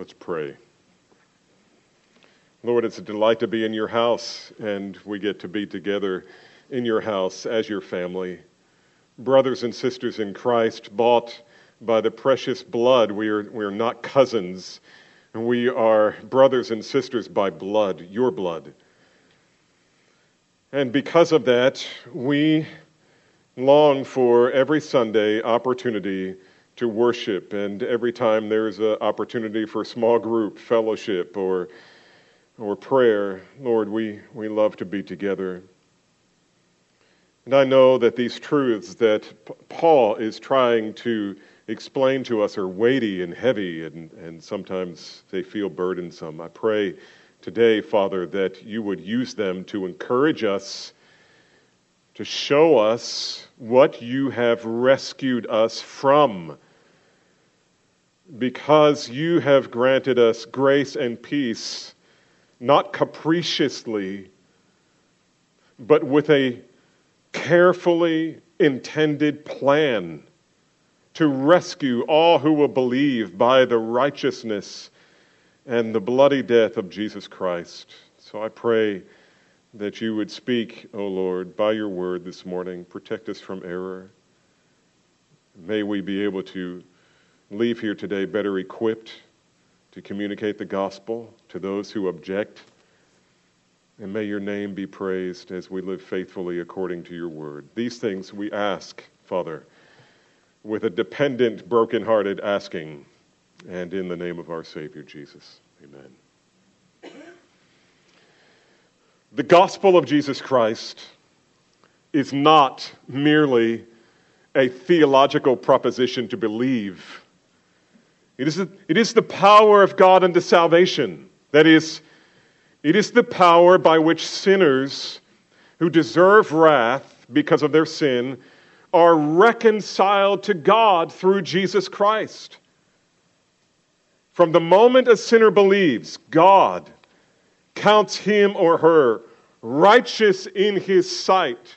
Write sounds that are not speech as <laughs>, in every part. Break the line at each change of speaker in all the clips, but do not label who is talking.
Let's pray. Lord, it's a delight to be in your house, and we get to be together in your house as your family. Brothers and sisters in Christ, bought by the precious blood, we are, we are not cousins. We are brothers and sisters by blood, your blood. And because of that, we long for every Sunday opportunity to worship, and every time there's an opportunity for small group fellowship or, or prayer, Lord, we, we love to be together. And I know that these truths that Paul is trying to explain to us are weighty and heavy, and, and sometimes they feel burdensome. I pray today, Father, that you would use them to encourage us, to show us what you have rescued us from. Because you have granted us grace and peace, not capriciously, but with a carefully intended plan to rescue all who will believe by the righteousness and the bloody death of Jesus Christ. So I pray that you would speak, O Lord, by your word this morning. Protect us from error. May we be able to leave here today better equipped to communicate the gospel to those who object. And may your name be praised as we live faithfully according to your word. These things we ask, Father, with a dependent, broken-hearted asking and in the name of our Savior Jesus. Amen. The gospel of Jesus Christ is not merely a theological proposition to believe. It is, the, it is the power of God unto salvation. That is, it is the power by which sinners who deserve wrath because of their sin are reconciled to God through Jesus Christ. From the moment a sinner believes, God counts him or her righteous in his sight,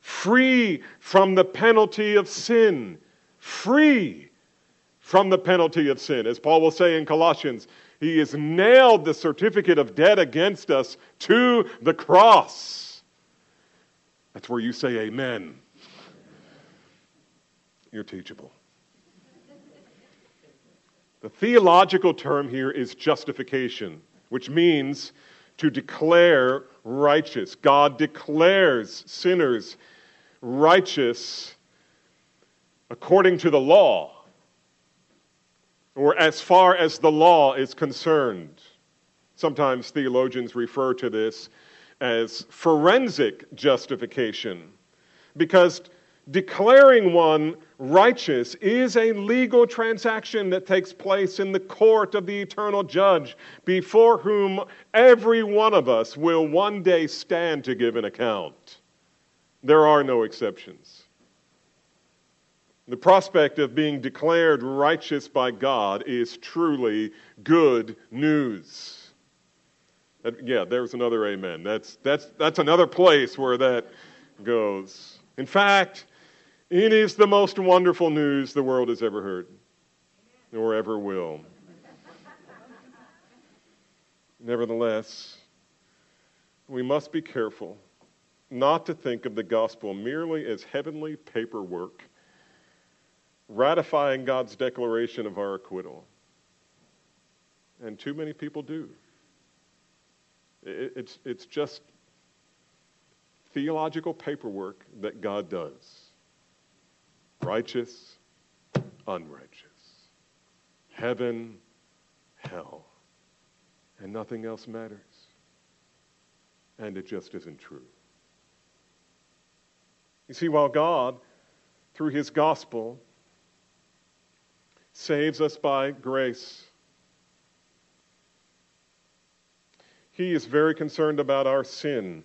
free from the penalty of sin, free from the penalty of sin. As Paul will say in Colossians, he has nailed the certificate of debt against us to the cross. That's where you say amen. You're teachable. The theological term here is justification, which means to declare righteous. God declares sinners righteous according to the law, or as far as the law is concerned. Sometimes theologians refer to this as forensic justification, because declaring one righteous is a legal transaction that takes place in the court of the eternal judge, before whom every one of us will one day stand to give an account. There are no exceptions. The prospect of being declared righteous by God is truly good news. Yeah, there's another amen. That's, that's, that's another place where that goes. In fact, it is the most wonderful news the world has ever heard or ever will. Nevertheless, we must be careful not to think of the gospel merely as heavenly paperwork ratifying God's declaration of our acquittal. And too many people do. It's, it's just theological paperwork that God does righteous, unrighteous, heaven, hell, and nothing else matters. And it just isn't true. You see, while God, through his gospel, saves us by grace, he is very concerned about our sin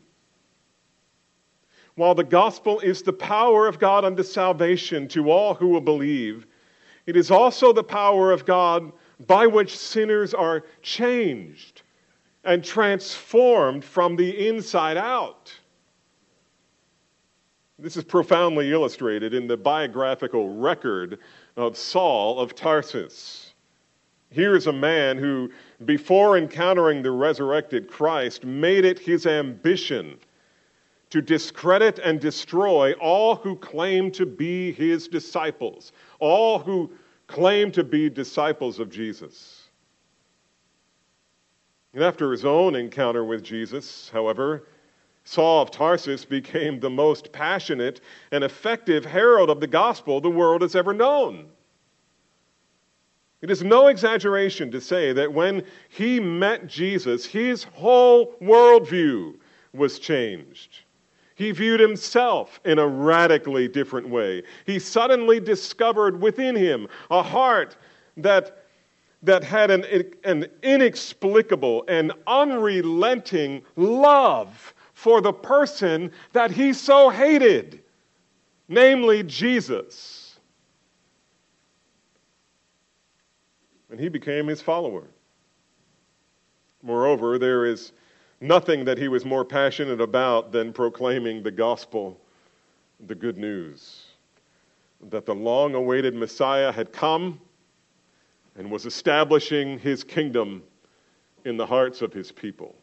while the gospel is the power of God unto salvation to all who will believe, it is also the power of God by which sinners are changed and transformed from the inside out. This is profoundly illustrated in the biographical record of Saul of Tarsus. Here is a man who, before encountering the resurrected Christ, made it his ambition to discredit and destroy all who claim to be his disciples, all who claim to be disciples of Jesus. And after his own encounter with Jesus, however, Saul of Tarsus became the most passionate and effective herald of the gospel the world has ever known. It is no exaggeration to say that when he met Jesus, his whole worldview was changed. He viewed himself in a radically different way. He suddenly discovered within him a heart that, that had an, an inexplicable and unrelenting love for the person that he so hated, namely Jesus. And he became his follower. Moreover, there is nothing that he was more passionate about than proclaiming the gospel, the good news that the long awaited Messiah had come and was establishing his kingdom in the hearts of his people.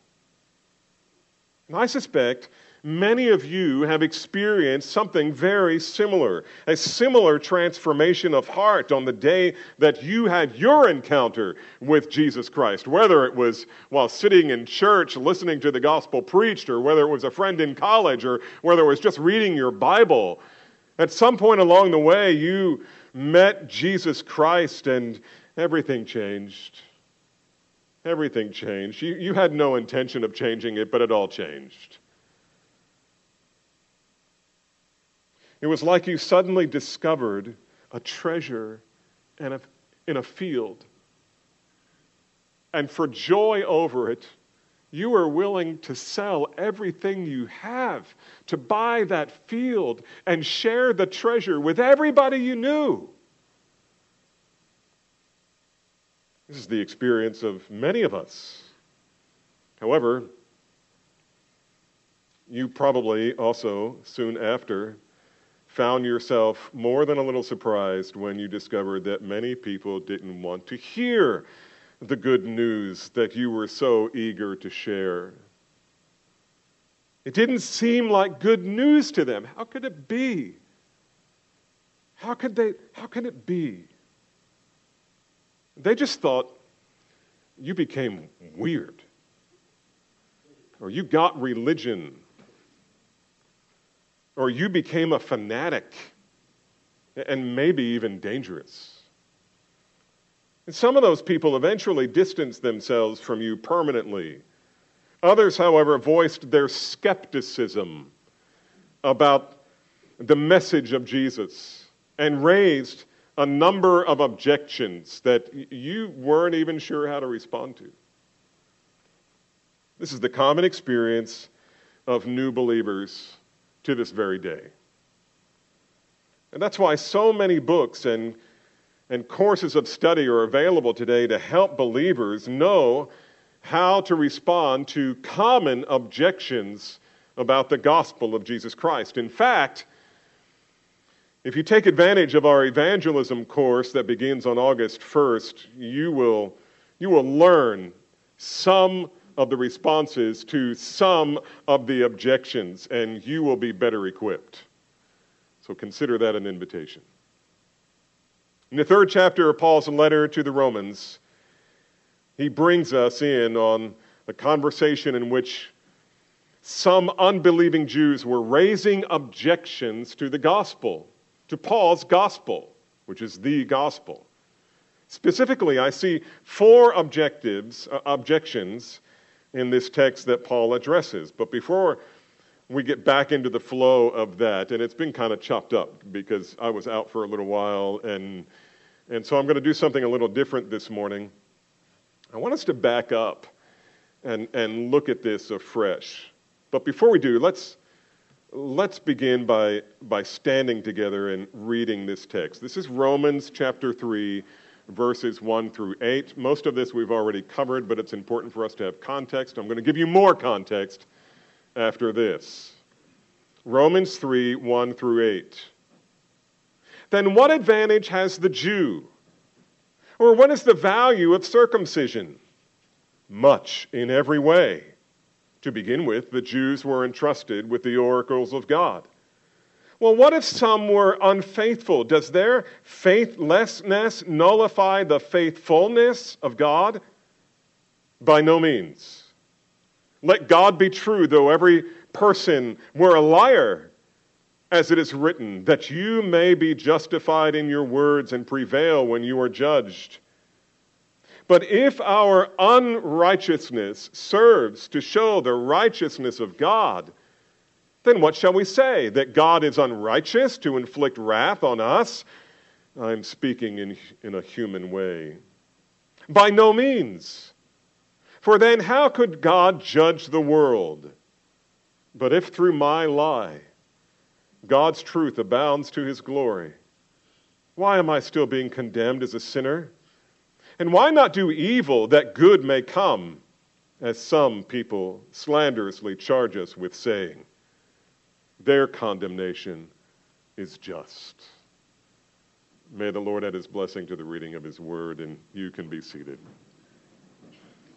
And I suspect many of you have experienced something very similar a similar transformation of heart on the day that you had your encounter with Jesus Christ, whether it was while sitting in church listening to the gospel preached, or whether it was a friend in college, or whether it was just reading your Bible. At some point along the way, you met Jesus Christ and everything changed. Everything changed. You, you had no intention of changing it, but it all changed. It was like you suddenly discovered a treasure in a, in a field. And for joy over it, you were willing to sell everything you have to buy that field and share the treasure with everybody you knew. This is the experience of many of us. However, you probably also, soon after, found yourself more than a little surprised when you discovered that many people didn't want to hear the good news that you were so eager to share. It didn't seem like good news to them. How could it be? How could they how can it be? They just thought you became weird. Or you got religion. Or you became a fanatic and maybe even dangerous. And some of those people eventually distanced themselves from you permanently. Others, however, voiced their skepticism about the message of Jesus and raised a number of objections that you weren't even sure how to respond to. This is the common experience of new believers to this very day. And that's why so many books and, and courses of study are available today to help believers know how to respond to common objections about the gospel of Jesus Christ. In fact, if you take advantage of our evangelism course that begins on August 1st, you will, you will learn some of the responses to some of the objections, and you will be better equipped. So consider that an invitation. In the third chapter of Paul's letter to the Romans, he brings us in on the conversation in which some unbelieving Jews were raising objections to the gospel to Paul's gospel, which is the gospel. Specifically, I see four objectives, uh, objections in this text that Paul addresses. But before we get back into the flow of that, and it's been kind of chopped up because I was out for a little while, and, and so I'm going to do something a little different this morning. I want us to back up and, and look at this afresh. But before we do, let's, Let's begin by, by standing together and reading this text. This is Romans chapter 3, verses 1 through 8. Most of this we've already covered, but it's important for us to have context. I'm going to give you more context after this. Romans 3, 1 through 8. Then what advantage has the Jew? Or what is the value of circumcision? Much in every way. To begin with, the Jews were entrusted with the oracles of God. Well, what if some were unfaithful? Does their faithlessness nullify the faithfulness of God? By no means. Let God be true, though every person were a liar, as it is written, that you may be justified in your words and prevail when you are judged. But if our unrighteousness serves to show the righteousness of God, then what shall we say? That God is unrighteous to inflict wrath on us? I'm speaking in, in a human way. By no means. For then, how could God judge the world? But if through my lie God's truth abounds to his glory, why am I still being condemned as a sinner? And why not do evil that good may come, as some people slanderously charge us with saying? Their condemnation is just. May the Lord add his blessing to the reading of his word, and you can be seated.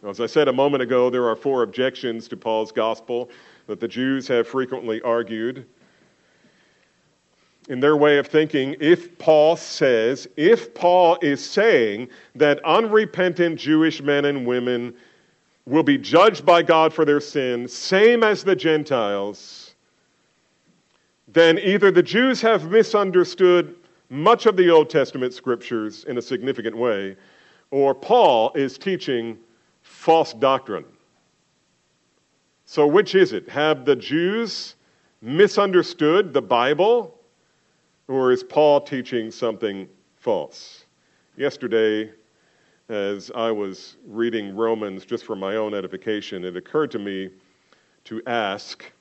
As I said a moment ago, there are four objections to Paul's gospel that the Jews have frequently argued. In their way of thinking, if Paul says, if Paul is saying that unrepentant Jewish men and women will be judged by God for their sin, same as the Gentiles, then either the Jews have misunderstood much of the Old Testament scriptures in a significant way, or Paul is teaching false doctrine. So, which is it? Have the Jews misunderstood the Bible, or is Paul teaching something false? Yesterday, as I was reading Romans just for my own edification, it occurred to me to ask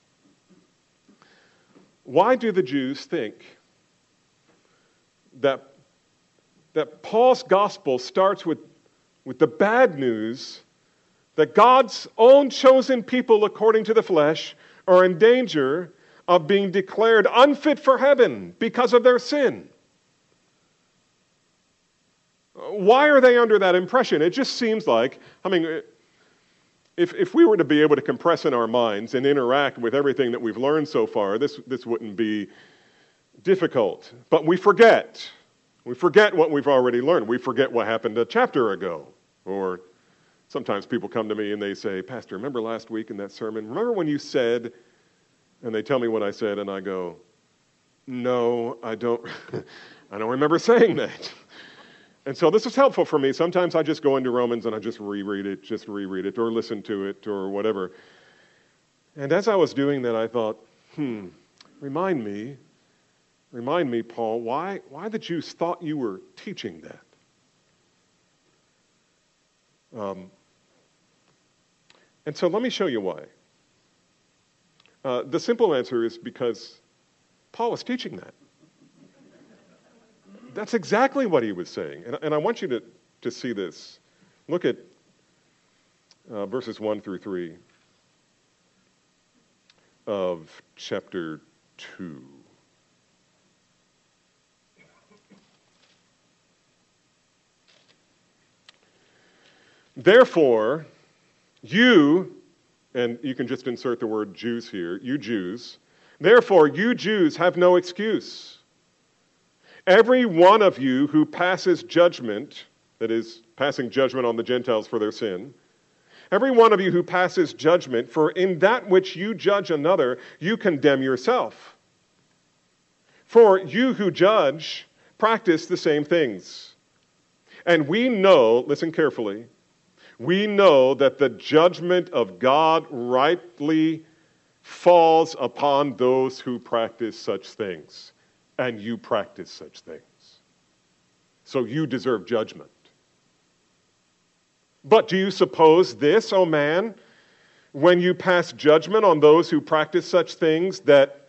why do the Jews think that, that Paul's gospel starts with, with the bad news that God's own chosen people, according to the flesh, are in danger of being declared unfit for heaven because of their sin. Why are they under that impression? It just seems like, I mean, if, if we were to be able to compress in our minds and interact with everything that we've learned so far, this, this wouldn't be difficult. But we forget. We forget what we've already learned. We forget what happened a chapter ago or Sometimes people come to me and they say, Pastor, remember last week in that sermon? Remember when you said, and they tell me what I said, and I go, No, I don't, <laughs> I don't remember saying that. And so this is helpful for me. Sometimes I just go into Romans and I just reread it, just reread it, or listen to it, or whatever. And as I was doing that, I thought, hmm, remind me, remind me, Paul, why, why the Jews thought you were teaching that. Um, and so let me show you why. Uh, the simple answer is because Paul was teaching that. That's exactly what he was saying. And, and I want you to, to see this. Look at uh, verses 1 through 3 of chapter 2. Therefore, you, and you can just insert the word Jews here, you Jews, therefore, you Jews have no excuse. Every one of you who passes judgment, that is, passing judgment on the Gentiles for their sin, every one of you who passes judgment, for in that which you judge another, you condemn yourself. For you who judge practice the same things. And we know, listen carefully, we know that the judgment of God rightly falls upon those who practice such things. And you practice such things. So you deserve judgment. But do you suppose this, O oh man, when you pass judgment on those who practice such things, that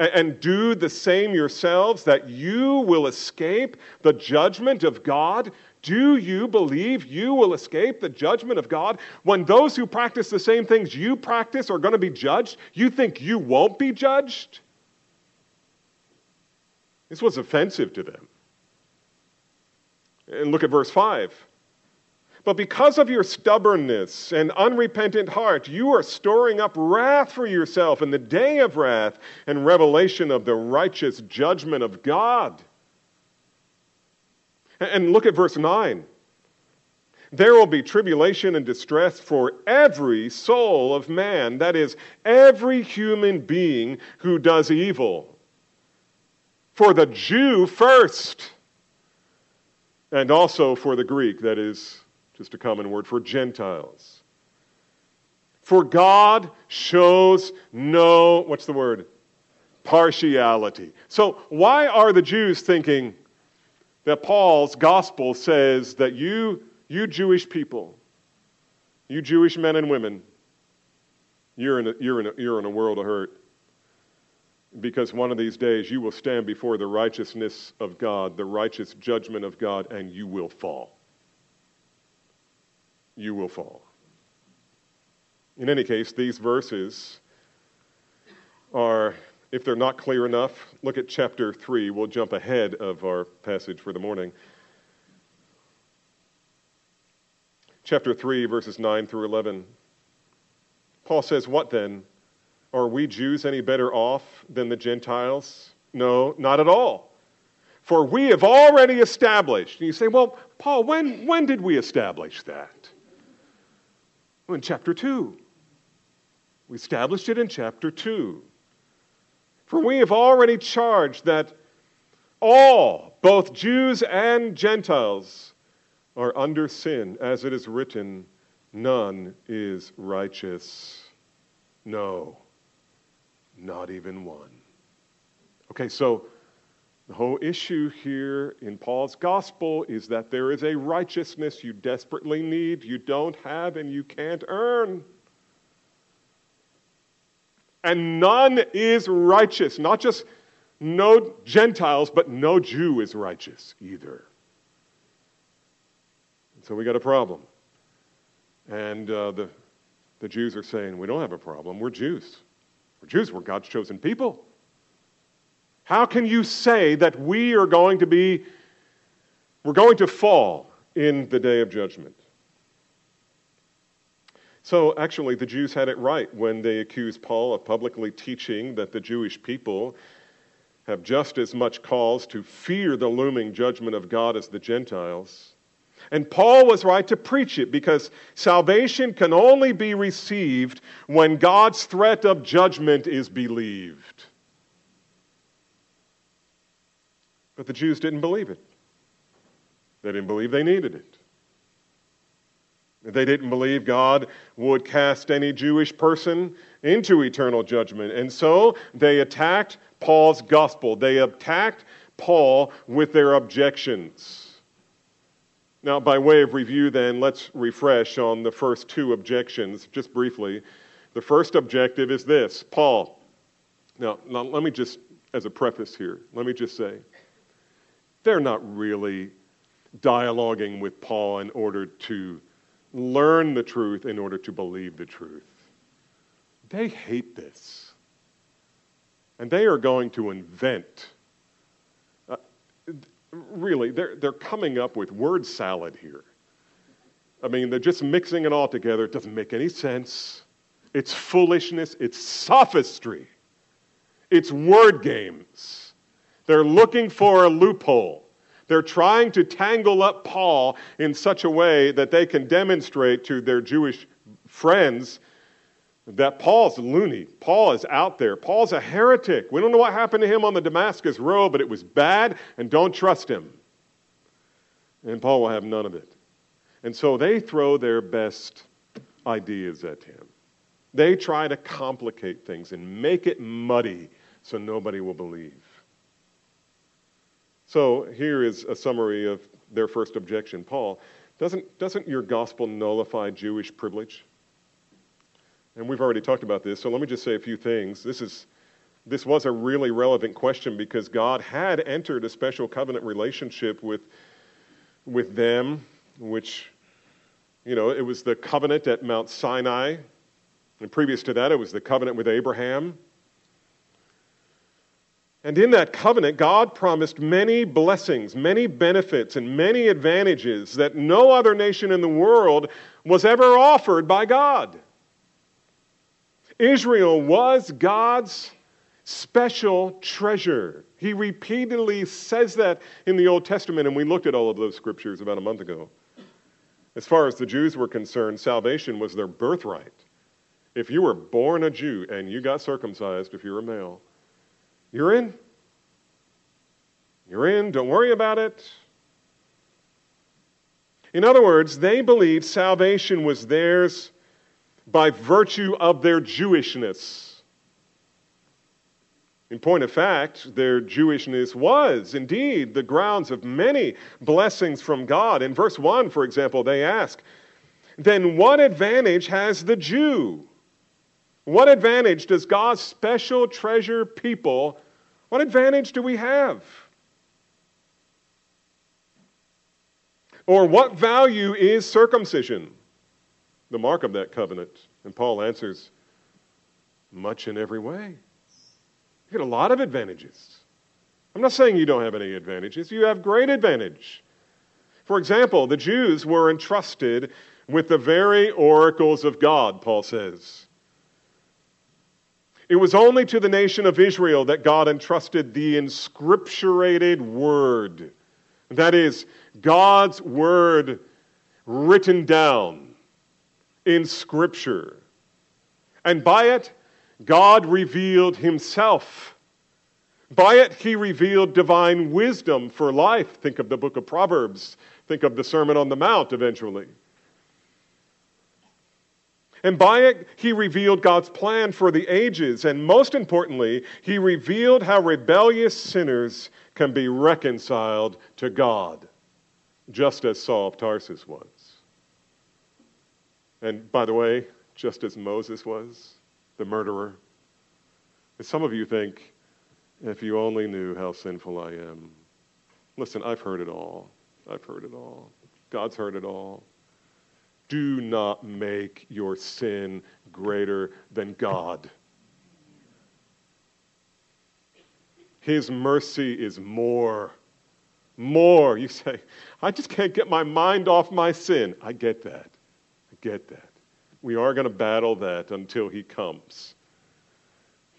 and do the same yourselves, that you will escape the judgment of God? Do you believe you will escape the judgment of God when those who practice the same things you practice are going to be judged? You think you won't be judged? This was offensive to them. And look at verse 5. But because of your stubbornness and unrepentant heart, you are storing up wrath for yourself in the day of wrath and revelation of the righteous judgment of God. And look at verse 9. There will be tribulation and distress for every soul of man, that is, every human being who does evil. For the Jew first, and also for the Greek, that is, just a common word for Gentiles. For God shows no, what's the word? Partiality. So, why are the Jews thinking that Paul's gospel says that you, you Jewish people, you Jewish men and women, you're in a, you're in a, you're in a world of hurt? Because one of these days you will stand before the righteousness of God, the righteous judgment of God, and you will fall you will fall. In any case, these verses are, if they're not clear enough, look at chapter 3. We'll jump ahead of our passage for the morning. Chapter 3, verses 9 through 11. Paul says, What then? Are we Jews any better off than the Gentiles? No, not at all. For we have already established. And you say, Well, Paul, when, when did we establish that? Well, in chapter 2. We established it in chapter 2. For we have already charged that all, both Jews and Gentiles, are under sin, as it is written, none is righteous. No, not even one. Okay, so the whole issue here in Paul's gospel is that there is a righteousness you desperately need, you don't have, and you can't earn. And none is righteous. Not just no Gentiles, but no Jew is righteous either. So we got a problem. And uh, the, the Jews are saying, We don't have a problem. We're Jews. We're Jews. We're God's chosen people. How can you say that we are going to be, we're going to fall in the day of judgment? So, actually, the Jews had it right when they accused Paul of publicly teaching that the Jewish people have just as much cause to fear the looming judgment of God as the Gentiles. And Paul was right to preach it because salvation can only be received when God's threat of judgment is believed. But the Jews didn't believe it. They didn't believe they needed it. They didn't believe God would cast any Jewish person into eternal judgment. And so they attacked Paul's gospel. They attacked Paul with their objections. Now, by way of review, then, let's refresh on the first two objections, just briefly. The first objective is this Paul. Now, now let me just, as a preface here, let me just say they're not really dialoguing with Paul in order to learn the truth, in order to believe the truth. They hate this. And they are going to invent. Uh, really, they're, they're coming up with word salad here. I mean, they're just mixing it all together. It doesn't make any sense. It's foolishness, it's sophistry, it's word games. They're looking for a loophole. They're trying to tangle up Paul in such a way that they can demonstrate to their Jewish friends that Paul's loony. Paul is out there. Paul's a heretic. We don't know what happened to him on the Damascus Road, but it was bad, and don't trust him. And Paul will have none of it. And so they throw their best ideas at him. They try to complicate things and make it muddy so nobody will believe. So here is a summary of their first objection. Paul, doesn't, doesn't your gospel nullify Jewish privilege? And we've already talked about this, so let me just say a few things. This, is, this was a really relevant question because God had entered a special covenant relationship with, with them, which, you know, it was the covenant at Mount Sinai. And previous to that, it was the covenant with Abraham. And in that covenant, God promised many blessings, many benefits, and many advantages that no other nation in the world was ever offered by God. Israel was God's special treasure. He repeatedly says that in the Old Testament, and we looked at all of those scriptures about a month ago. As far as the Jews were concerned, salvation was their birthright. If you were born a Jew and you got circumcised, if you're a male, you're in. You're in. Don't worry about it. In other words, they believed salvation was theirs by virtue of their Jewishness. In point of fact, their Jewishness was indeed the grounds of many blessings from God. In verse 1, for example, they ask, Then what advantage has the Jew? What advantage does God's special treasure people, what advantage do we have? Or what value is circumcision, the mark of that covenant? And Paul answers, much in every way. You get a lot of advantages. I'm not saying you don't have any advantages, you have great advantage. For example, the Jews were entrusted with the very oracles of God, Paul says. It was only to the nation of Israel that God entrusted the inscripturated word. That is, God's word written down in Scripture. And by it, God revealed himself. By it, he revealed divine wisdom for life. Think of the book of Proverbs. Think of the Sermon on the Mount eventually. And by it, he revealed God's plan for the ages. And most importantly, he revealed how rebellious sinners can be reconciled to God, just as Saul of Tarsus was. And by the way, just as Moses was, the murderer. And some of you think, if you only knew how sinful I am. Listen, I've heard it all. I've heard it all. God's heard it all. Do not make your sin greater than God. His mercy is more. More. You say, I just can't get my mind off my sin. I get that. I get that. We are going to battle that until He comes.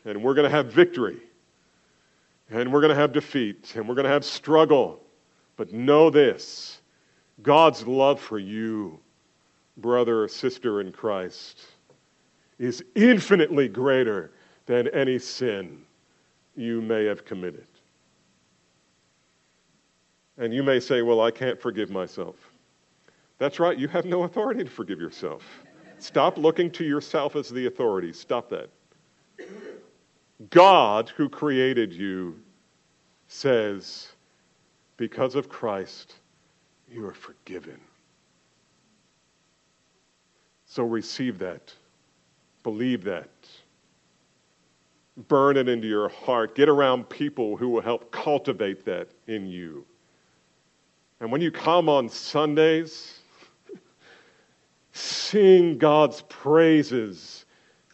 And we're going to have victory. And we're going to have defeat. And we're going to have struggle. But know this God's love for you, brother or sister in Christ, is infinitely greater than any sin you may have committed. And you may say, Well, I can't forgive myself. That's right, you have no authority to forgive yourself. Stop looking to yourself as the authority. Stop that. God, who created you, says, because of Christ, you are forgiven. So receive that. Believe that. Burn it into your heart. Get around people who will help cultivate that in you. And when you come on Sundays, <laughs> sing God's praises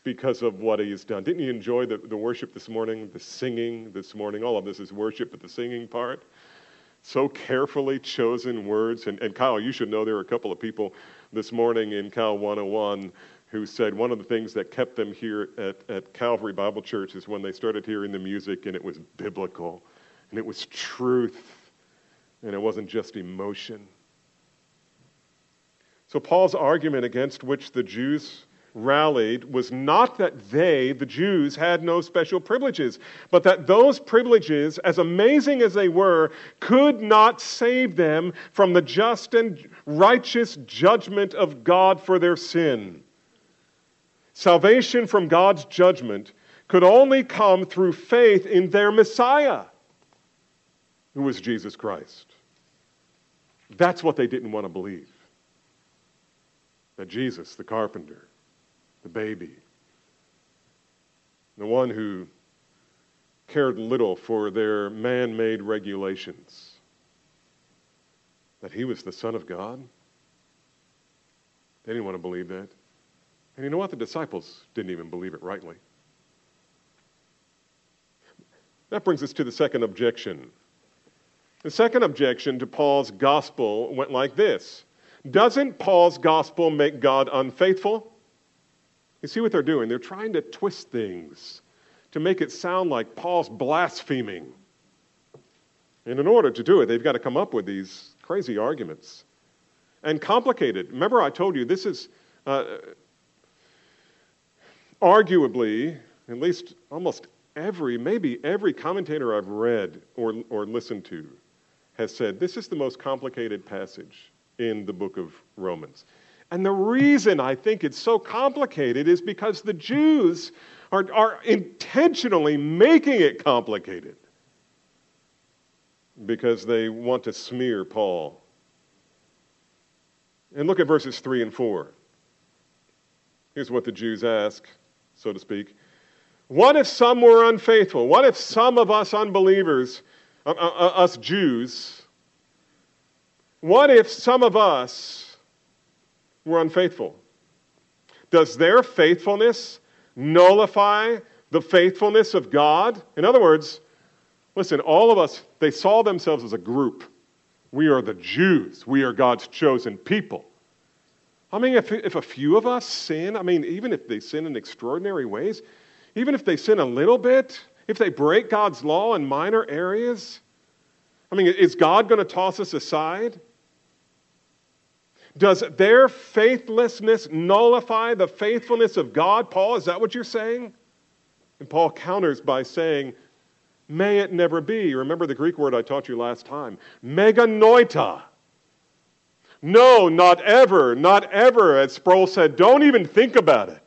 because of what He's done. Didn't you enjoy the, the worship this morning, the singing this morning? All of this is worship, but the singing part, so carefully chosen words. And, and Kyle, you should know there are a couple of people this morning in Cal 101 who said one of the things that kept them here at, at Calvary Bible Church is when they started hearing the music and it was biblical and it was truth and it wasn't just emotion. So, Paul's argument against which the Jews rallied was not that they, the Jews, had no special privileges, but that those privileges, as amazing as they were, could not save them from the just and righteous judgment of God for their sin. Salvation from God's judgment could only come through faith in their Messiah, who was Jesus Christ. That's what they didn't want to believe that Jesus, the carpenter, the baby, the one who cared little for their man made regulations, that he was the Son of God? They didn't want to believe that. And you know what? The disciples didn't even believe it rightly. That brings us to the second objection. The second objection to Paul's gospel went like this Doesn't Paul's gospel make God unfaithful? You see what they're doing? They're trying to twist things to make it sound like Paul's blaspheming. And in order to do it, they've got to come up with these crazy arguments. And complicated. Remember, I told you this is uh, arguably, at least almost every, maybe every commentator I've read or, or listened to has said this is the most complicated passage in the book of Romans. And the reason I think it's so complicated is because the Jews are, are intentionally making it complicated because they want to smear Paul. And look at verses 3 and 4. Here's what the Jews ask, so to speak. What if some were unfaithful? What if some of us unbelievers, uh, uh, uh, us Jews, what if some of us were unfaithful? Does their faithfulness nullify the faithfulness of God? In other words, listen, all of us, they saw themselves as a group. We are the Jews, we are God's chosen people. I mean, if, if a few of us sin, I mean, even if they sin in extraordinary ways, even if they sin a little bit, if they break God's law in minor areas, I mean, is God going to toss us aside? Does their faithlessness nullify the faithfulness of God? Paul, is that what you're saying? And Paul counters by saying, May it never be. Remember the Greek word I taught you last time me genoito. No, not ever, not ever. As Sproul said, don't even think about it.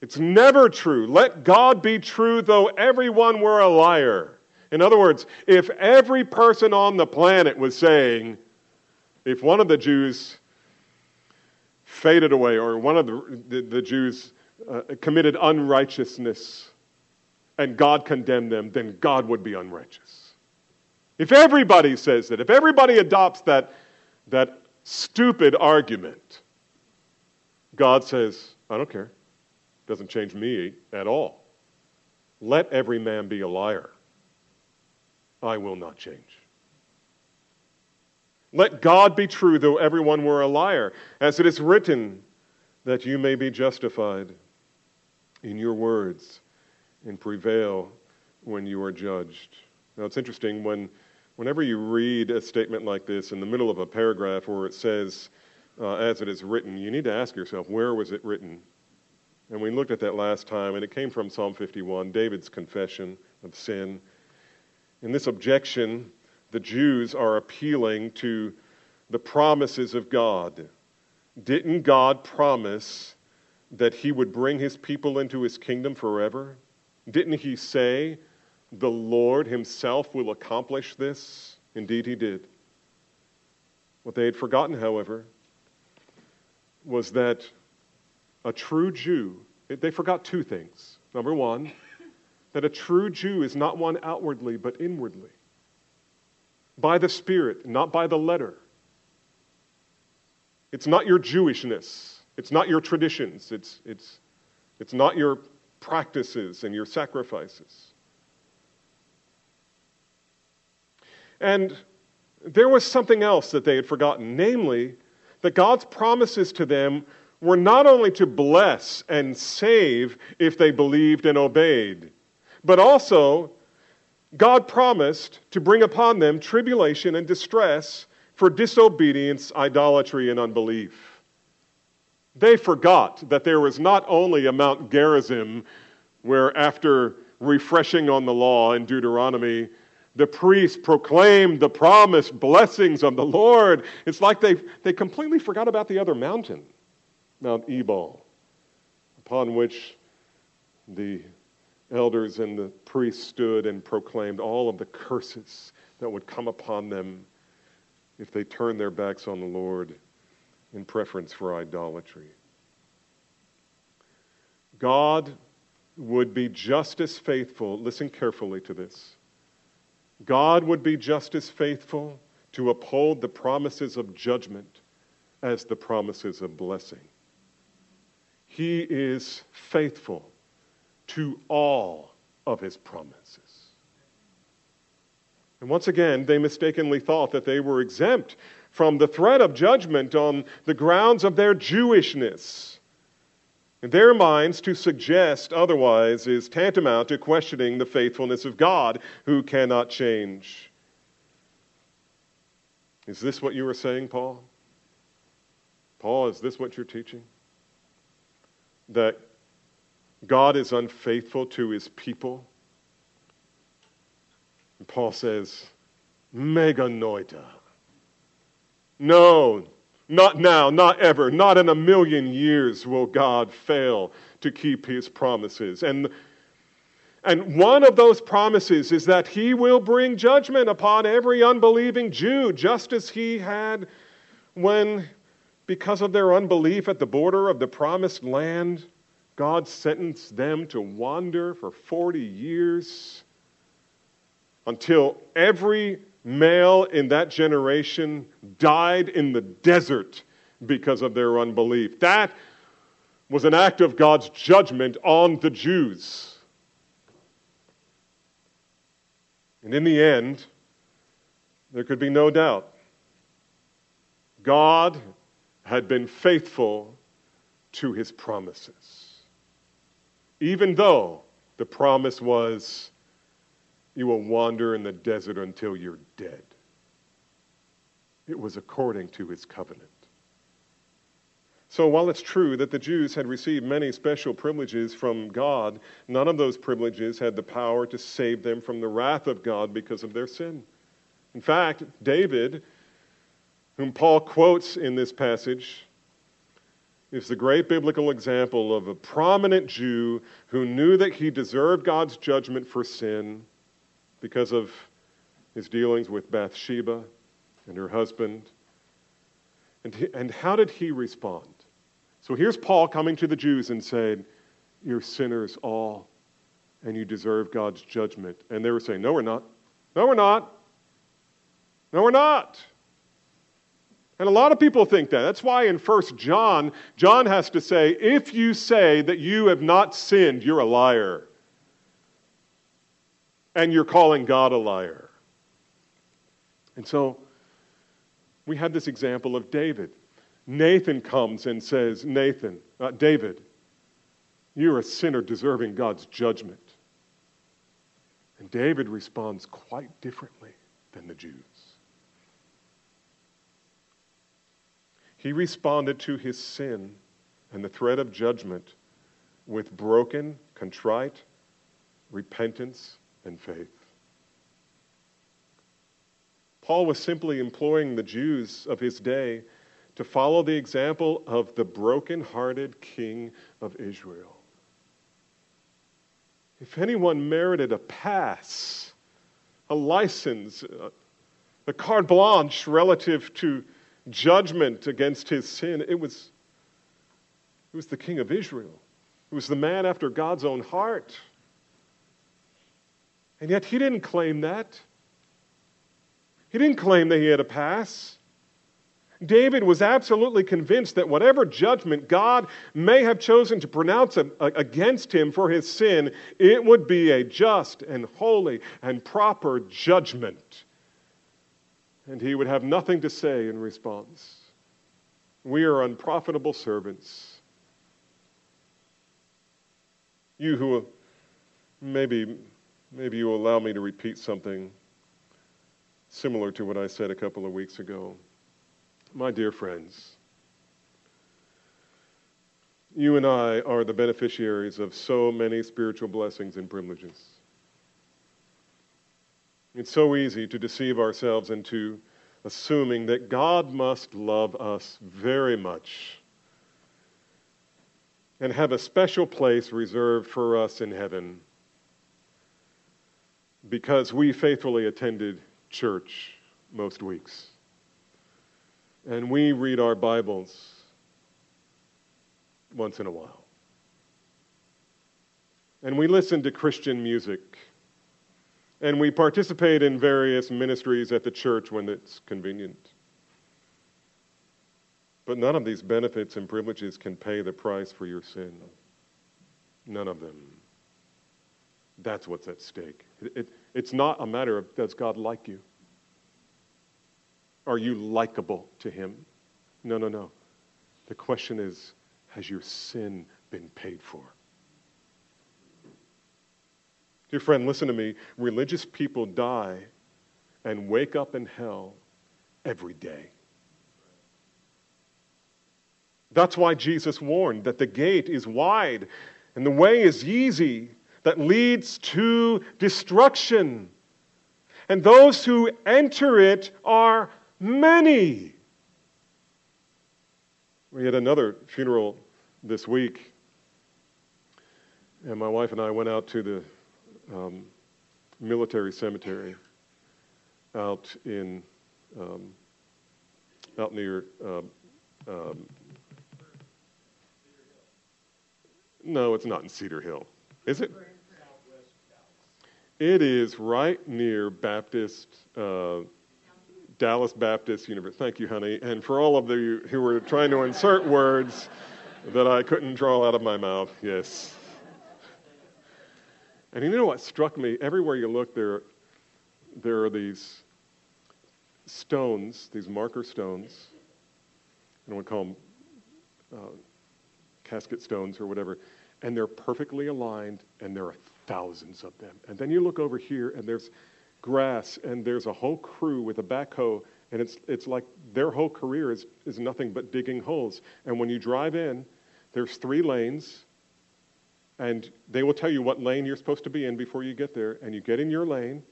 It's never true. Let God be true, though everyone were a liar. In other words, if every person on the planet was saying, if one of the Jews faded away or one of the, the, the Jews uh, committed unrighteousness and God condemned them, then God would be unrighteous. If everybody says that, if everybody adopts that, that stupid argument, God says, I don't care. Doesn't change me at all. Let every man be a liar. I will not change. Let God be true, though everyone were a liar, as it is written, that you may be justified in your words and prevail when you are judged. Now, it's interesting when, whenever you read a statement like this in the middle of a paragraph where it says, uh, as it is written, you need to ask yourself, where was it written? And we looked at that last time, and it came from Psalm 51, David's confession of sin. In this objection, the Jews are appealing to the promises of God. Didn't God promise that he would bring his people into his kingdom forever? Didn't he say, the Lord himself will accomplish this? Indeed, he did. What they had forgotten, however, was that a true Jew, they forgot two things. Number one, that a true Jew is not one outwardly, but inwardly. By the Spirit, not by the letter. It's not your Jewishness. It's not your traditions. It's, it's, it's not your practices and your sacrifices. And there was something else that they had forgotten, namely, that God's promises to them were not only to bless and save if they believed and obeyed, but also God promised to bring upon them tribulation and distress for disobedience, idolatry, and unbelief. They forgot that there was not only a Mount Gerizim where, after refreshing on the law in Deuteronomy, the priest proclaimed the promised blessings of the Lord. It's like they, they completely forgot about the other mountain. Mount Ebal, upon which the elders and the priests stood and proclaimed all of the curses that would come upon them if they turned their backs on the Lord in preference for idolatry. God would be just as faithful, listen carefully to this. God would be just as faithful to uphold the promises of judgment as the promises of blessing. He is faithful to all of his promises. And once again, they mistakenly thought that they were exempt from the threat of judgment on the grounds of their Jewishness. In their minds, to suggest otherwise is tantamount to questioning the faithfulness of God, who cannot change. Is this what you were saying, Paul? Paul, is this what you're teaching? That God is unfaithful to his people? And Paul says, me genoito. No, not now, not ever, not in a million years will God fail to keep his promises. And, and one of those promises is that he will bring judgment upon every unbelieving Jew, just as he had when, because of their unbelief at the border of the promised land, God sentenced them to wander for 40 years until every male in that generation died in the desert because of their unbelief. That was an act of God's judgment on the Jews. And in the end, there could be no doubt. God had been faithful to his promises. Even though the promise was you will wander in the desert until you're dead. It was according to his covenant. So, while it's true that the Jews had received many special privileges from God, none of those privileges had the power to save them from the wrath of God because of their sin. In fact, David, whom Paul quotes in this passage, is the great biblical example of a prominent Jew who knew that he deserved God's judgment for sin because of his dealings with Bathsheba and her husband. And, he, and how did he respond? So here's Paul coming to the Jews and saying, You're sinners all, and you deserve God's judgment. And they were saying, No, we're not. No, we're not. No, we're not. And a lot of people think that. That's why in 1 John, John has to say, If you say that you have not sinned, you're a liar and you're calling God a liar. And so we had this example of David. Nathan comes and says, Nathan, uh, David, you're a sinner deserving God's judgment. And David responds quite differently than the Jews. He responded to his sin and the threat of judgment with broken, contrite repentance and faith. Paul was simply imploring the Jews of his day to follow the example of the broken-hearted king of Israel. If anyone merited a pass, a license, a carte blanche relative to judgment against his sin, it was, it was the king of Israel. It was the man after God's own heart. And yet he didn't claim that. He didn't claim that he had a pass. David was absolutely convinced that whatever judgment God may have chosen to pronounce against him for his sin, it would be a just and holy and proper judgment. And he would have nothing to say in response. We are unprofitable servants. You who maybe Maybe you allow me to repeat something similar to what I said a couple of weeks ago. My dear friends, you and I are the beneficiaries of so many spiritual blessings and privileges. It's so easy to deceive ourselves into assuming that God must love us very much and have a special place reserved for us in heaven because we faithfully attended church most weeks. And we read our Bibles once in a while. And we listen to Christian music. And we participate in various ministries at the church when it's convenient. But none of these benefits and privileges can pay the price for your sin. None of them. That's what's at stake. It, it, it's not a matter of does God like you? Are you likable to Him? No, no, no. The question is has your sin been paid for? Dear friend, listen to me. Religious people die and wake up in hell every day. That's why Jesus warned that the gate is wide and the way is easy that leads to destruction. And those who enter it are many. We had another funeral this week, and my wife and I went out to the um, military cemetery out in um, out near um, um, no, it's not in Cedar Hill, is it? It is right near Baptist, uh, Dallas Baptist University. Thank you, honey. And for all of you who were trying to insert words that I couldn't draw out of my mouth, yes. And you know what struck me? Everywhere you look, there, there are these stones, these marker stones. I don't want to call them uh, casket stones or whatever. And they're perfectly aligned, and there are thousands of them. And then you look over here, and there's grass, and there's a whole crew with a backhoe, and it's, it's like their whole career is, is nothing but digging holes. And when you drive in, there's three lanes, and they will tell you what lane you're supposed to be in before you get there, and you get in your lane,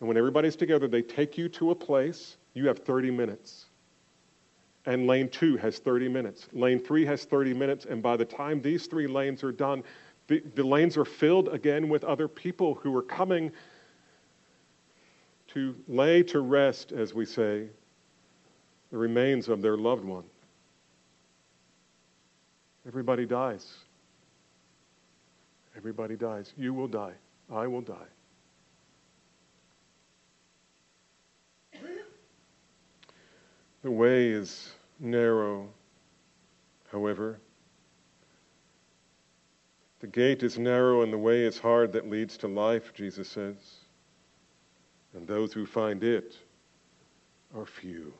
and when everybody's together, they take you to a place, you have 30 minutes. And lane two has 30 minutes. Lane three has 30 minutes, and by the time these three lanes are done, the, the lanes are filled again with other people who are coming to lay to rest, as we say, the remains of their loved one. Everybody dies. Everybody dies. You will die. I will die. The way is narrow, however, the gate is narrow and the way is hard that leads to life, Jesus says. And those who find it are few.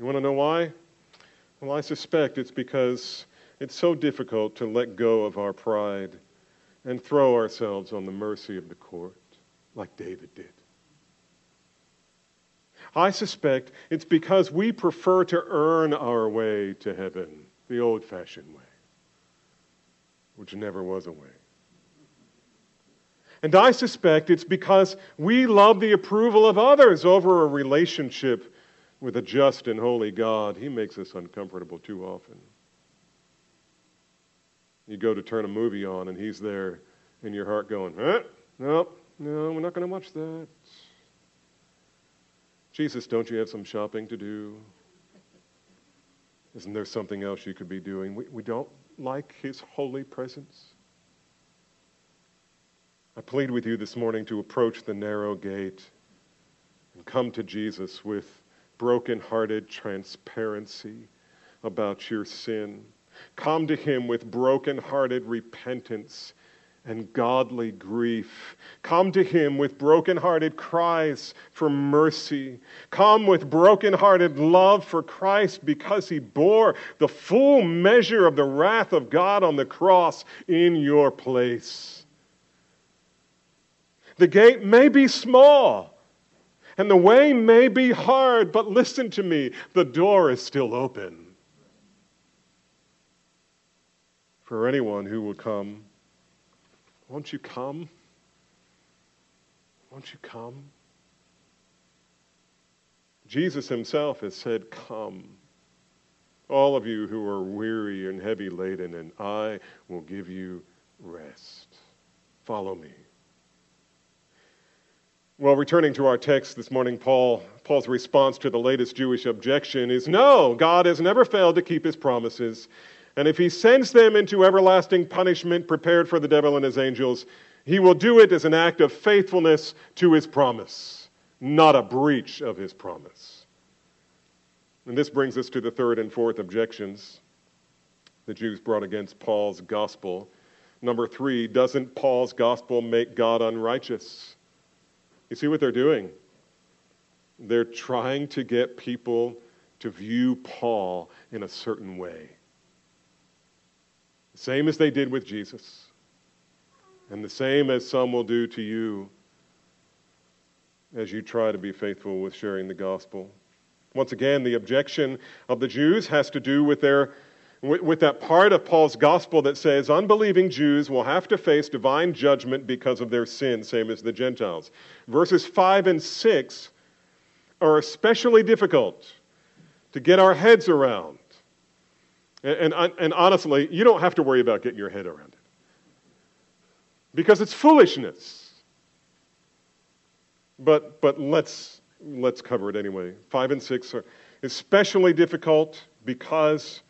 You want to know why? Well, I suspect it's because it's so difficult to let go of our pride and throw ourselves on the mercy of the court like David did. I suspect it's because we prefer to earn our way to heaven the old fashioned way which never was a way. And I suspect it's because we love the approval of others over a relationship with a just and holy God. He makes us uncomfortable too often. You go to turn a movie on, and He's there in your heart going, huh? No, no, we're not going to watch that. Jesus, don't you have some shopping to do? Isn't there something else you could be doing? We, we don't like his holy presence? I plead with you this morning to approach the narrow gate and come to Jesus with broken-hearted transparency about your sin. Come to him with broken-hearted repentance and godly grief. Come to him with broken-hearted cries for mercy. Come with broken-hearted love for Christ because he bore the full measure of the wrath of God on the cross in your place. The gate may be small and the way may be hard, but listen to me, the door is still open for anyone who will come. Won't you come? Won't you come? Jesus himself has said, Come, all of you who are weary and heavy laden, and I will give you rest. Follow me. Well, returning to our text this morning, Paul, Paul's response to the latest Jewish objection is no, God has never failed to keep his promises. And if he sends them into everlasting punishment prepared for the devil and his angels, he will do it as an act of faithfulness to his promise, not a breach of his promise. And this brings us to the third and fourth objections the Jews brought against Paul's gospel. Number three, doesn't Paul's gospel make God unrighteous? You see what they're doing? They're trying to get people to view Paul in a certain way. Same as they did with Jesus, and the same as some will do to you as you try to be faithful with sharing the gospel. Once again, the objection of the Jews has to do with their with, with, that part of Paul's gospel that says unbelieving Jews will have to face divine judgment because of their sin, same as the Gentiles. Verses 5 and 6 are especially difficult to get our heads around. And, and, and honestly, you don't have to worry about getting your head around it because it's foolishness. But, but let's, let's cover it anyway. 5 and 6 are especially difficult because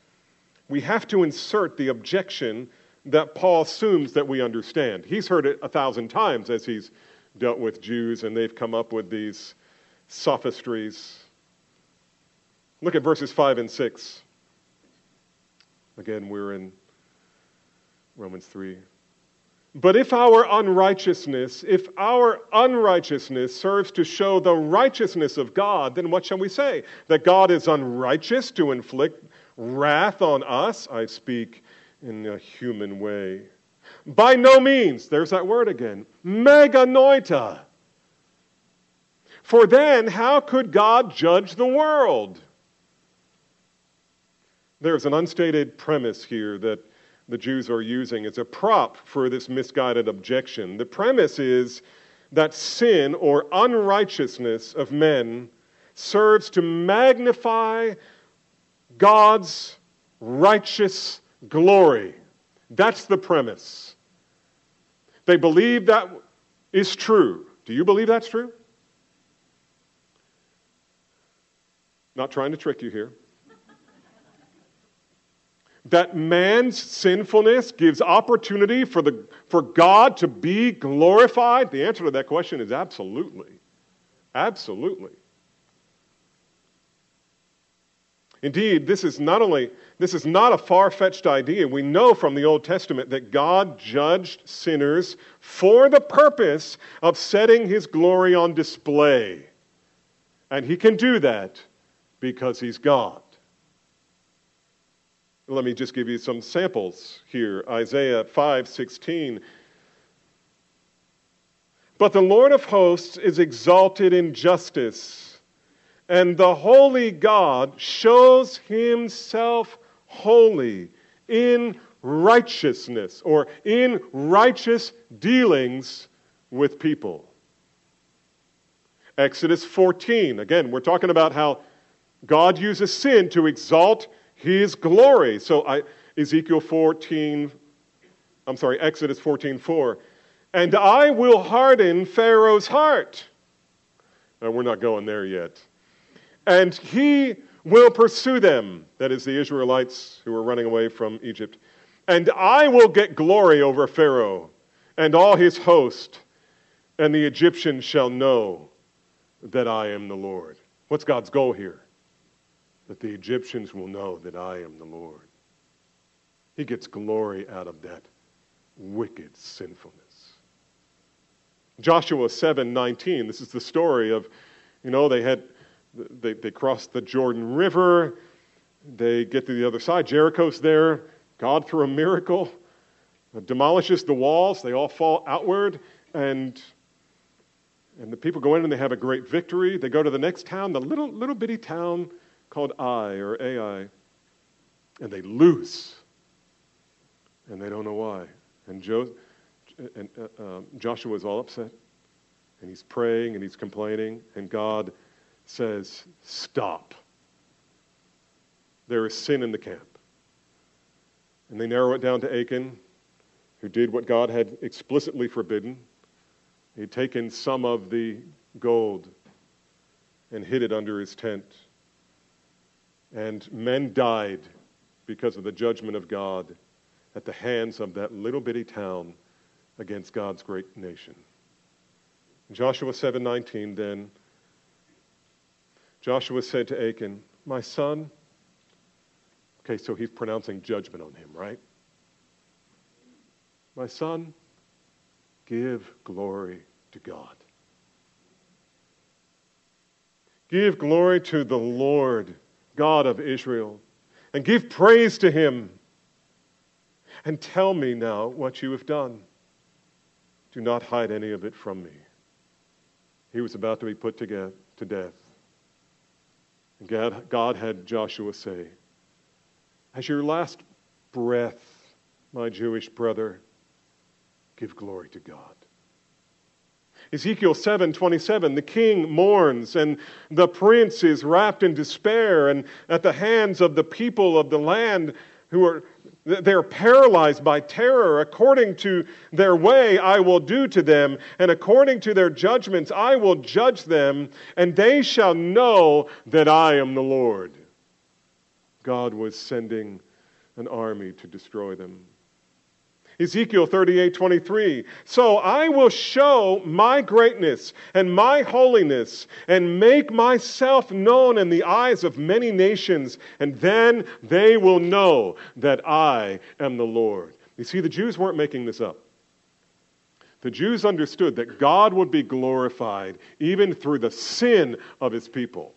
we have to insert the objection that Paul assumes that we understand. He's heard it a thousand times as he's dealt with Jews, and they've come up with these sophistries. Look at verses 5 and 6. Again, we're in Romans 3. But if our unrighteousness, if our unrighteousness serves to show the righteousness of God, then what shall we say? That God is unrighteous to inflict wrath on us? I speak in a human way. By no means, there's that word again, me genoito. For then, how could God judge the world? There's an unstated premise here that the Jews are using as a prop for this misguided objection. The premise is that sin or unrighteousness of men serves to magnify God's righteous glory. That's the premise. They believe that is true. Do you believe that's true? Not trying to trick you here. That man's sinfulness gives opportunity for, the, for God to be glorified? The answer to that question is absolutely. Absolutely. Indeed, this is not only this is not a far-fetched idea. We know from the Old Testament that God judged sinners for the purpose of setting his glory on display. And he can do that because he's God. Let me just give you some samples here. Isaiah 5:16 But the Lord of hosts is exalted in justice and the holy God shows himself holy in righteousness or in righteous dealings with people. Exodus 14, again, we're talking about how God uses sin to exalt his glory. So I, Ezekiel 14, I'm sorry, Exodus 14, 4. And I will harden Pharaoh's heart. Now, we're not going there yet and he will pursue them. That is, the Israelites who are running away from Egypt. And I will get glory over Pharaoh and all his host, and the Egyptians shall know that I am the Lord. What's God's goal here? That the Egyptians will know that I am the Lord. He gets glory out of that wicked sinfulness. Joshua 7:19, this is the story of, you know, they had they, they cross the Jordan River. They get to the other side. Jericho's there. God, through a miracle, demolishes the walls. They all fall outward. And, and the people go in and they have a great victory. They go to the next town, the little, little bitty town called I or Ai. And they lose. And they don't know why. And, jo- and uh, uh, Joshua is all upset. And he's praying and he's complaining. And God says, Stop. There is sin in the camp. And they narrow it down to Achan, who did what God had explicitly forbidden. He'd taken some of the gold and hid it under his tent. And men died because of the judgment of God at the hands of that little bitty town against God's great nation. Joshua 7:19 then Joshua said to Achan, My son, okay, so he's pronouncing judgment on him, right? My son, give glory to God. Give glory to the Lord, God of Israel, and give praise to him. And tell me now what you have done. Do not hide any of it from me. He was about to be put to death. And God, God had Joshua say, As your last breath, my Jewish brother, give glory to God. Ezekiel 7:27 the king mourns and the prince is wrapped in despair and at the hands of the people of the land who are they're paralyzed by terror. According to their way I will do to them and according to their judgments I will judge them and they shall know that I am the Lord. God was sending an army to destroy them Ezekiel 38 23. So I will show my greatness and my holiness and make myself known in the eyes of many nations, and then they will know that I am the Lord. You see, the Jews weren't making this up. The Jews understood that God would be glorified even through the sin of his people.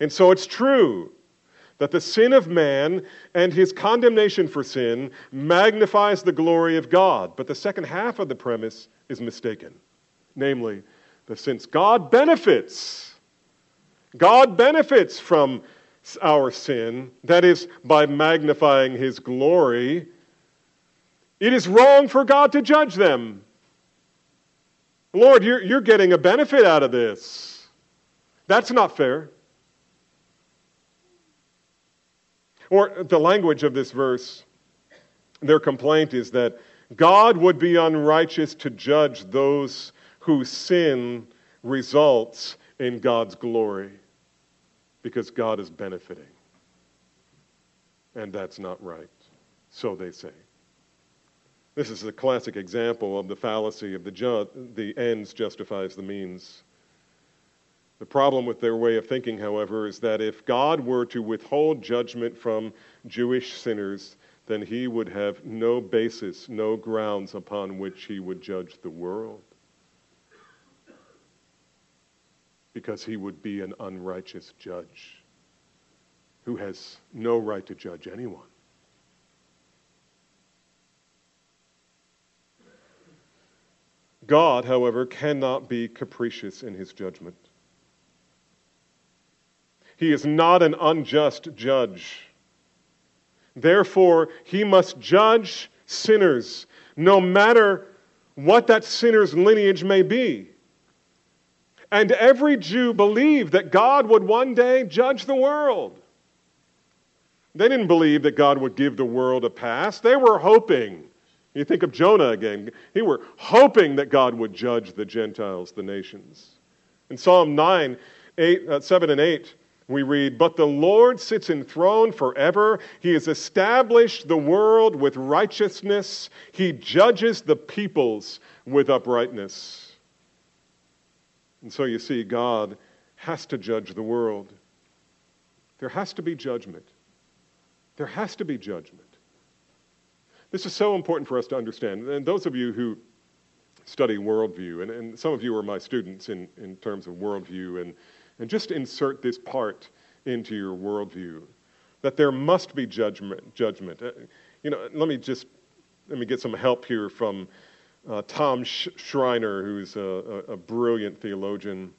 And so it's true that the sin of man and his condemnation for sin magnifies the glory of God. But the second half of the premise is mistaken. Namely, that since God benefits, God benefits from our sin, that is, by magnifying his glory, it is wrong for God to judge them. Lord, you're, you're getting a benefit out of this. That's not fair. Or the language of this verse, their complaint is that God would be unrighteous to judge those whose sin results in God's glory because God is benefiting. And that's not right. So they say. This is a classic example of the fallacy of the, ju- the ends justifies the means. The problem with their way of thinking, however, is that if God were to withhold judgment from Jewish sinners, then he would have no basis, no grounds upon which he would judge the world. Because he would be an unrighteous judge who has no right to judge anyone. God, however, cannot be capricious in his judgment. He is not an unjust judge. Therefore, he must judge sinners, no matter what that sinner's lineage may be. And every Jew believed that God would one day judge the world. They didn't believe that God would give the world a pass. They were hoping. You think of Jonah again. He were hoping that God would judge the Gentiles, the nations. In Psalm 9, 8, uh, 7 and 8, we read, But the Lord sits enthroned forever. He has established the world with righteousness. He judges the peoples with uprightness. And so you see, God has to judge the world. There has to be judgment. There has to be judgment. This is so important for us to understand. And those of you who study worldview, and, and some of you are my students in, in terms of worldview and and just insert this part into your worldview that there must be judgment. judgment. Uh, you know, let me just let me get some help here from uh, Tom Schreiner, who's a, a, brilliant theologian.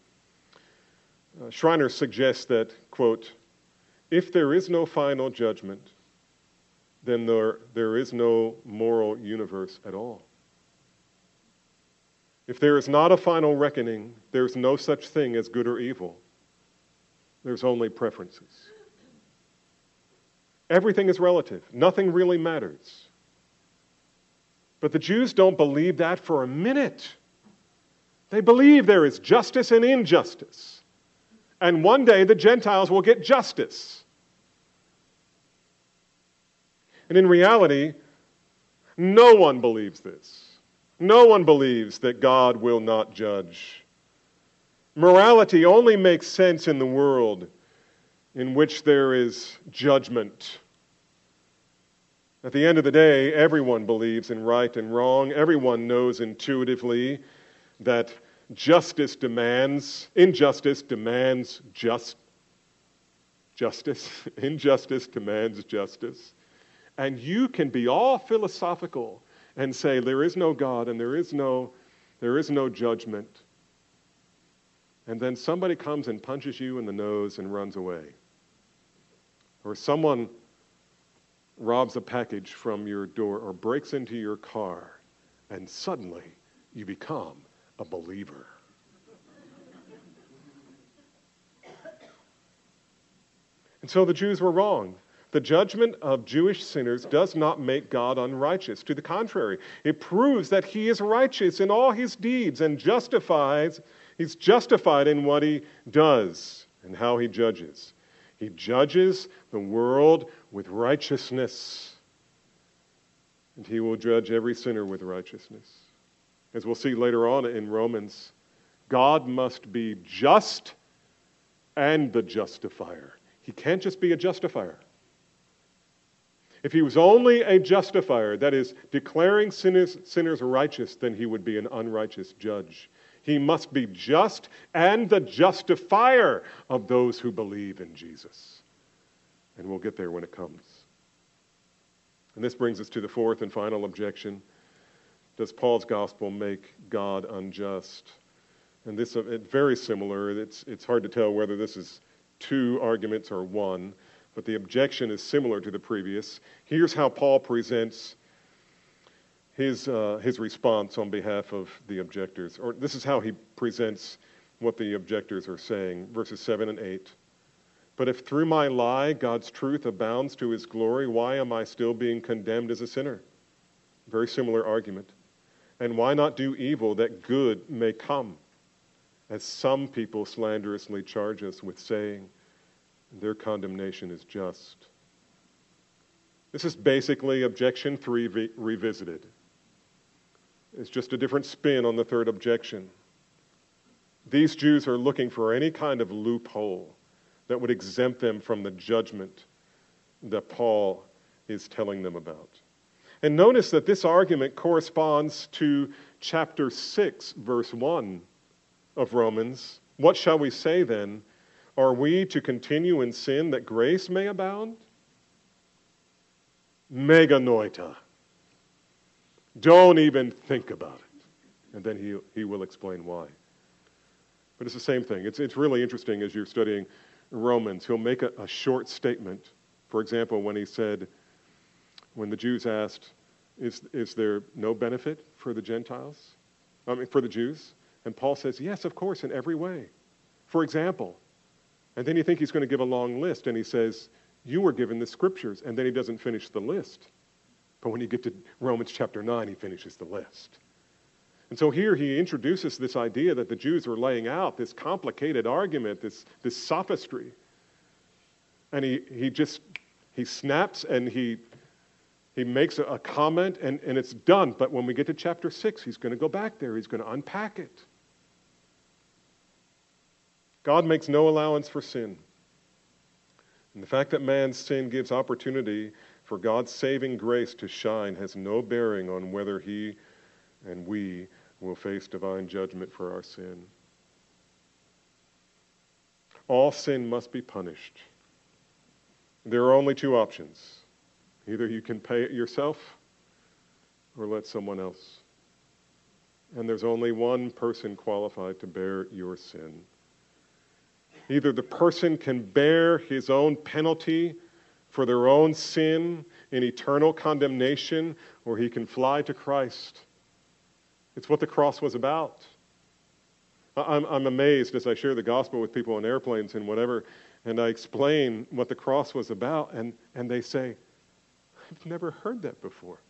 Uh, Schreiner suggests that, quote, if there is no final judgment, then there, there is no moral universe at all. If there is not a final reckoning, there's no such thing as good or evil. There's only preferences. Everything is relative, nothing really matters. But the Jews don't believe that for a minute. They believe there is justice and injustice. And one day the Gentiles will get justice. And in reality, no one believes this. No one believes that God will not judge Morality only makes sense in the world in which there is judgment. At the end of the day, everyone believes in right and wrong. Everyone knows intuitively that justice demands, injustice demands just justice. <laughs> Injustice demands justice. And you can be all philosophical and say there is no God and there is no, there is no judgment. And then somebody comes and punches you in the nose and runs away. Or someone robs a package from your door or breaks into your car, and suddenly you become a believer. and so the Jews were wrong. The judgment of Jewish sinners does not make God unrighteous. To the contrary, it proves that he is righteous in all his deeds and justifies, he's justified in what he does and how he judges. He judges the world with righteousness, and he will judge every sinner with righteousness. As we'll see later on in Romans, God must be just and the justifier. He can't just be a justifier. If he was only a justifier, that is, declaring sinners, sinners righteous, then he would be an unrighteous judge. He must be just and the justifier of those who believe in Jesus. And we'll get there when it comes. And this brings us to the fourth and final objection. Does Paul's gospel make God unjust? And this is uh, very similar. It's, it's hard to tell whether this is two arguments or one but the objection is similar to the previous. Here's how Paul presents his, uh, his response on behalf of the objectors, or this is how he presents what the objectors are saying, verses 7 and 8. But if through my lie God's truth abounds to his glory, why am I still being condemned as a sinner? Very similar argument. And why not do evil that good may come? As some people slanderously charge us with saying, their condemnation is just. This is basically objection three revisited. It's just a different spin on the third objection. These Jews are looking for any kind of loophole that would exempt them from the judgment that Paul is telling them about. And notice that this argument corresponds to chapter 6, verse 1 of Romans. What shall we say then? Are we to continue in sin that grace may abound? Me genoito. Don't even think about it. And then he, he will explain why. But it's the same thing. It's, it's really interesting as you're studying Romans. He'll make a, a short statement. For example, when he said, when the Jews asked, is, is there no benefit for the Gentiles? I mean, for the Jews? And Paul says, yes, of course, in every way. For example, and then you think he's going to give a long list, and he says, You were given the scriptures. And then he doesn't finish the list. But when you get to Romans chapter 9, he finishes the list. And so here he introduces this idea that the Jews were laying out, this complicated argument, this, this sophistry. And he, he just, he snaps and he, he makes a, a comment and, and it's done. But when we get to chapter 6, he's going to go back there. He's going to unpack it. God makes no allowance for sin. And the fact that man's sin gives opportunity for God's saving grace to shine has no bearing on whether he and we will face divine judgment for our sin. All sin must be punished. There are only two options either you can pay it yourself or let someone else. And there's only one person qualified to bear your sin. Either the person can bear his own penalty for their own sin in eternal condemnation, or he can fly to Christ. It's what the cross was about. I'm, I'm amazed as I share the gospel with people on airplanes and whatever, and I explain what the cross was about, and, and they say, I've never heard that before.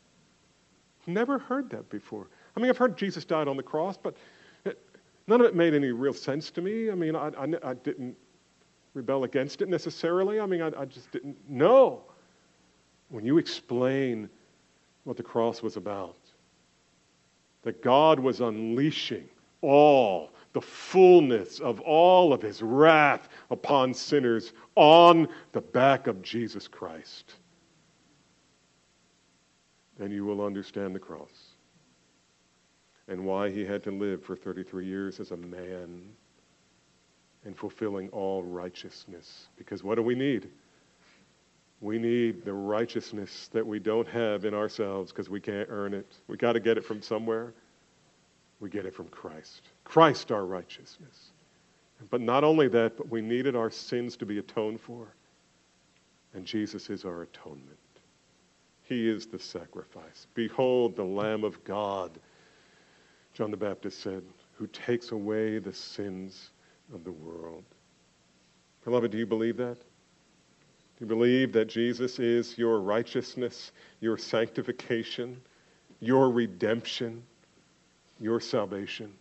Never heard that before. I mean, I've heard Jesus died on the cross, but None of it made any real sense to me. I mean, I, I, I didn't rebel against it necessarily. I mean, I, I just didn't know. When you explain what the cross was about, that God was unleashing all the fullness of all of his wrath upon sinners on the back of Jesus Christ. then you will understand the cross and why he had to live for 33 years as a man and fulfilling all righteousness. Because what do we need? We need the righteousness that we don't have in ourselves because we can't earn it. We got to get it from somewhere. We get it from Christ. Christ, our righteousness. But not only that, but we needed our sins to be atoned for. And Jesus is our atonement. He is the sacrifice. Behold, the Lamb of God, John the Baptist said, who takes away the sins of the world. Beloved, do you believe that? Do you believe that Jesus is your righteousness, your sanctification, your redemption, your salvation?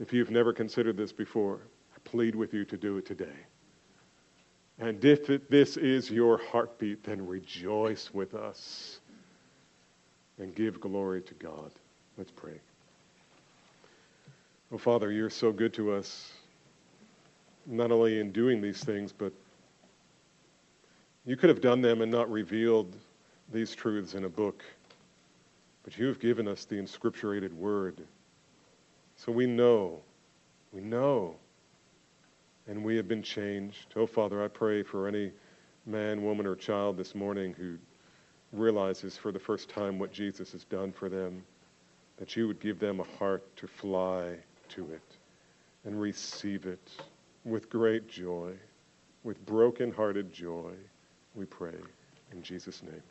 If you've never considered this before, I plead with you to do it today. And if it, this is your heartbeat, then rejoice with us and give glory to God. Let's pray. Oh, Father, you're so good to us, not only in doing these things, but you could have done them and not revealed these truths in a book. But you have given us the inscripturated word. So we know, we know, and we have been changed. Oh, Father, I pray for any man, woman, or child this morning who realizes for the first time what Jesus has done for them, that you would give them a heart to fly to it and receive it with great joy, with broken-hearted joy, we pray. In Jesus' name.